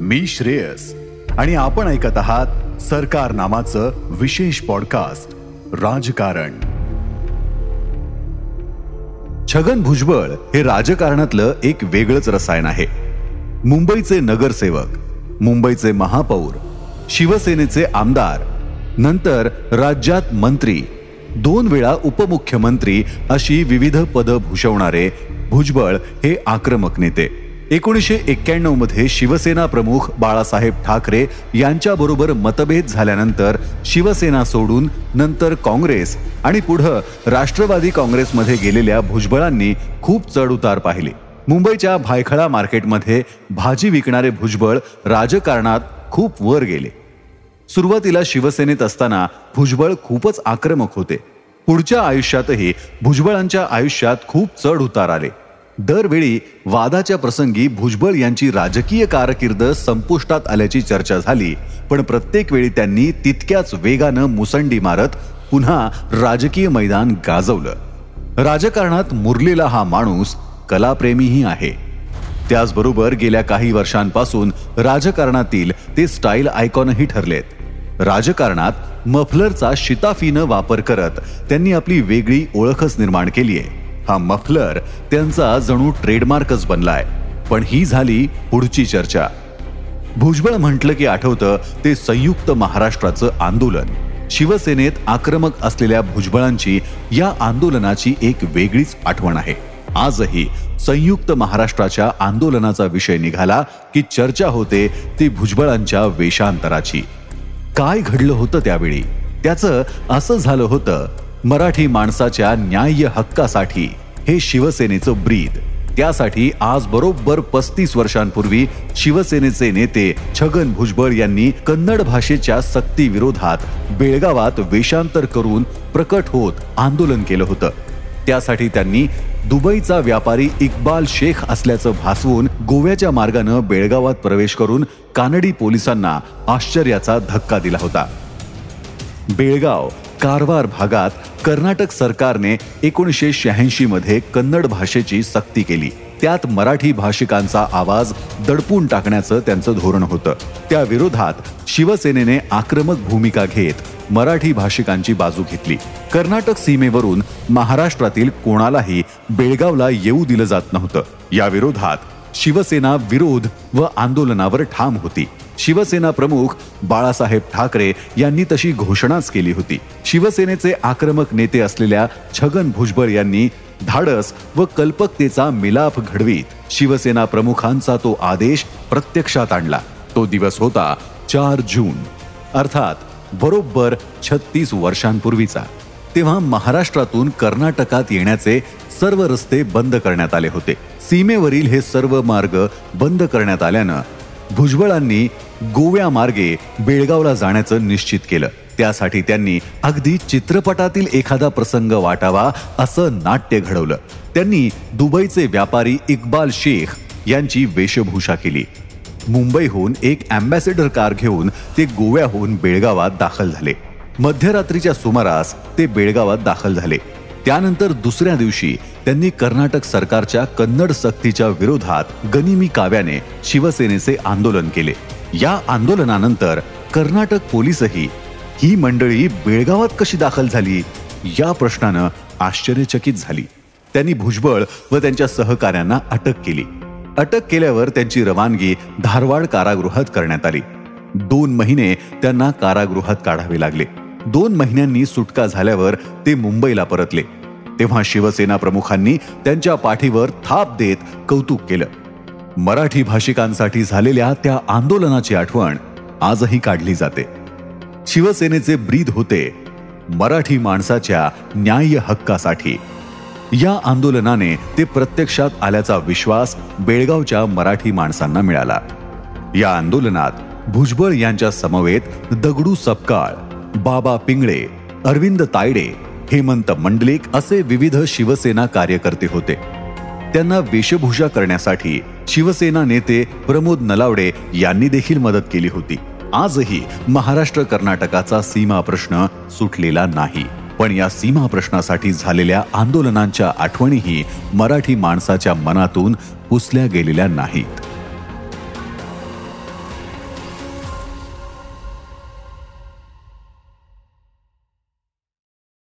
मी श्रेयस. आणि आपण ऐकत आहात सरकार नामाचं विशेष पॉडकास्ट राजकारण. छगन भुजबळ हे राजकारणातलं एक वेगळंच रसायन आहे. मुंबईचे नगरसेवक मुंबईचे महापौर शिवसेनेचे आमदार नंतर राज्यात मंत्री दोन वेळा उपमुख्यमंत्री अशी विविध पदं भूषवणारे भुजबळ हे आक्रमक नेते. एकोणीसशे एक्क्याण्णवमध्ये शिवसेना प्रमुख बाळासाहेब ठाकरे यांच्याबरोबर मतभेद झाल्यानंतर शिवसेना सोडून नंतर काँग्रेस आणि पुढं राष्ट्रवादी काँग्रेसमध्ये गेलेल्या भुजबळांनी खूप चढउतार पाहिले. मुंबईच्या भायखळा मार्केटमध्ये भाजी विकणारे भुजबळ राजकारणात खूप वर गेले. सुरुवातीला शिवसेनेत असताना भुजबळ खूपच आक्रमक होते. पुढच्या आयुष्यातही भुजबळांच्या आयुष्यात खूप चढ उतार आले. दरवेळी वादाच्या प्रसंगी भुजबळ यांची राजकीय कारकीर्द संपुष्टात आल्याची चर्चा झाली पण प्रत्येक वेळी त्यांनी तितक्याच वेगानं मुसंडी मारत पुन्हा राजकीय मैदान गाजवलं. राजकारणात मुरलेला हा माणूस कलाप्रेमीही आहे. त्याचबरोबर गेल्या काही वर्षांपासून राजकारणातील ते स्टाईल आयकॉनही ठरलेत. राजकारणात मफलरचा शिताफीनं वापर करत त्यांनी आपली वेगळी ओळखच निर्माण केली आहे हा मफलर त्यांचा जणू ट्रेडमार्कच बनलाय. पण ही झाली पुढची चर्चा. भुजबळ म्हटलं की आठवतं ते संयुक्त महाराष्ट्राचं आंदोलन. शिवसेनेत आक्रमक असलेल्या भुजबळांची या आंदोलनाची एक वेगळीच आठवण आहे. आजही संयुक्त महाराष्ट्राच्या आंदोलनाचा विषय निघाला की चर्चा होते ती भुजबळांच्या वेशांतराची काय घडलं होतं त्यावेळी? त्याचं असं झालं होतं मराठी माणसाच्या न्याय्य हक्कासाठी. हे शिवसेनेचं ब्रीद. त्यासाठी आज बरोबर पस्तीस वर्षांपूर्वी शिवसेनेचे नेते छगन भुजबळ यांनी कन्नड भाषेच्या सक्ती विरोधात बेळगावात वेषांतर करून प्रकट होत आंदोलन केलं होतं. त्यासाठी त्यांनी दुबईचा व्यापारी इक्बाल शेख असल्याचं भासवून गोव्याच्या मार्गानं बेळगावात प्रवेश करून कानडी पोलिसांना आश्चर्याचा धक्का दिला होता. बेळगाव कारवार भागात कर्नाटक सरकारने एकोणीसशे शहाऐंशी मध्ये कन्नड भाषेची सक्ती केली. त्यात मराठी भाषिकांचा आवाज दडपून टाकण्याचं त्यांचं धोरण होतं. त्या विरोधात शिवसेनेने आक्रमक भूमिका घेत मराठी भाषिकांची बाजू घेतली. कर्नाटक सीमेवरून महाराष्ट्रातील कोणालाही बेळगावला येऊ दिलं जात नव्हतं. या विरोधात शिवसेना विरोध व आंदोलनावर ठाम होती. शिवसेना प्रमुख बाळासाहेब ठाकरे यांनी तशी घोषणाच केली होती. शिवसेनेचे आक्रमक नेते असलेल्या छगन भुजबळ यांनी धाडस व कल्पकतेचा मिलाप घडवीत. शिवसेना प्रमुखांचा तो आदेश प्रत्यक्षात आणला. तो दिवस होता चार जून. अर्थात बरोबर छत्तीस वर्षांपूर्वीचा. तेव्हा महाराष्ट्रातून कर्नाटकात येण्याचे सर्व रस्ते बंद करण्यात आले होते. सीमेवरील हे सर्व मार्ग बंद करण्यात आल्यानं भुजबळांनी गोव्या मार्गे बेळगावला जाण्याचं निश्चित केलं. त्यासाठी त्यांनी अगदी चित्रपटातील एखादा प्रसंग वाटावा असं नाट्य घडवलं. त्यांनी दुबईचे व्यापारी इक्बाल शेख यांची वेशभूषा केली. मुंबईहून एक अँबॅसेडर कार घेऊन ते गोव्याहून बेळगावात दाखल झाले. मध्यरात्रीच्या सुमारास ते बेळगावात दाखल झाले. त्यानंतर दुसऱ्या दिवशी त्यांनी कर्नाटक सरकारच्या कन्नड सक्तीच्या विरोधात गनिमी काव्याने शिवसेनेचे आंदोलन केले. या आंदोलनानंतर कर्नाटक पोलीसही ही मंडळी बेळगावात कशी दाखल झाली? या प्रश्नानं आश्चर्यचकित झाली. त्यांनी भुजबळ व त्यांच्या सहकाऱ्यांना अटक केली. अटक केल्यावर त्यांची रवानगी धारवाड कारागृहात करण्यात आली. दोन महिने त्यांना कारागृहात काढावे लागले. दोन महिन्यांनी सुटका झाल्यावर ते मुंबईला परतले. तेव्हा शिवसेना प्रमुखांनी त्यांच्या पाठीवर थाप देत कौतुक केलं. मराठी भाषिकांसाठी झालेल्या त्या आंदोलनाची आठवण आजही काढली जाते. शिवसेनेचे ब्रीद होते मराठी माणसाच्या न्याय्य हक्कासाठी. या आंदोलनाने ते प्रत्यक्षात आल्याचा विश्वास बेळगावच्या मराठी माणसांना मिळाला. या आंदोलनात भुजबळ यांच्या समवेत दगडू सपकाळ बाबा पिंगळे अरविंद तायडे हेमंत मंडलिक असे विविध शिवसेना कार्यकर्ते होते. त्यांना वेशभूषा करण्यासाठी शिवसेना नेते प्रमोद नलावडे यांनी देखील मदत केली होती. आजही महाराष्ट्र कर्नाटकाचा सीमा प्रश्न सुटलेला नाही. पण या सीमा प्रश्नासाठी झालेल्या आंदोलनांच्या आठवणीही मराठी माणसाच्या मनातून पुसल्या गेलेल्या नाहीत.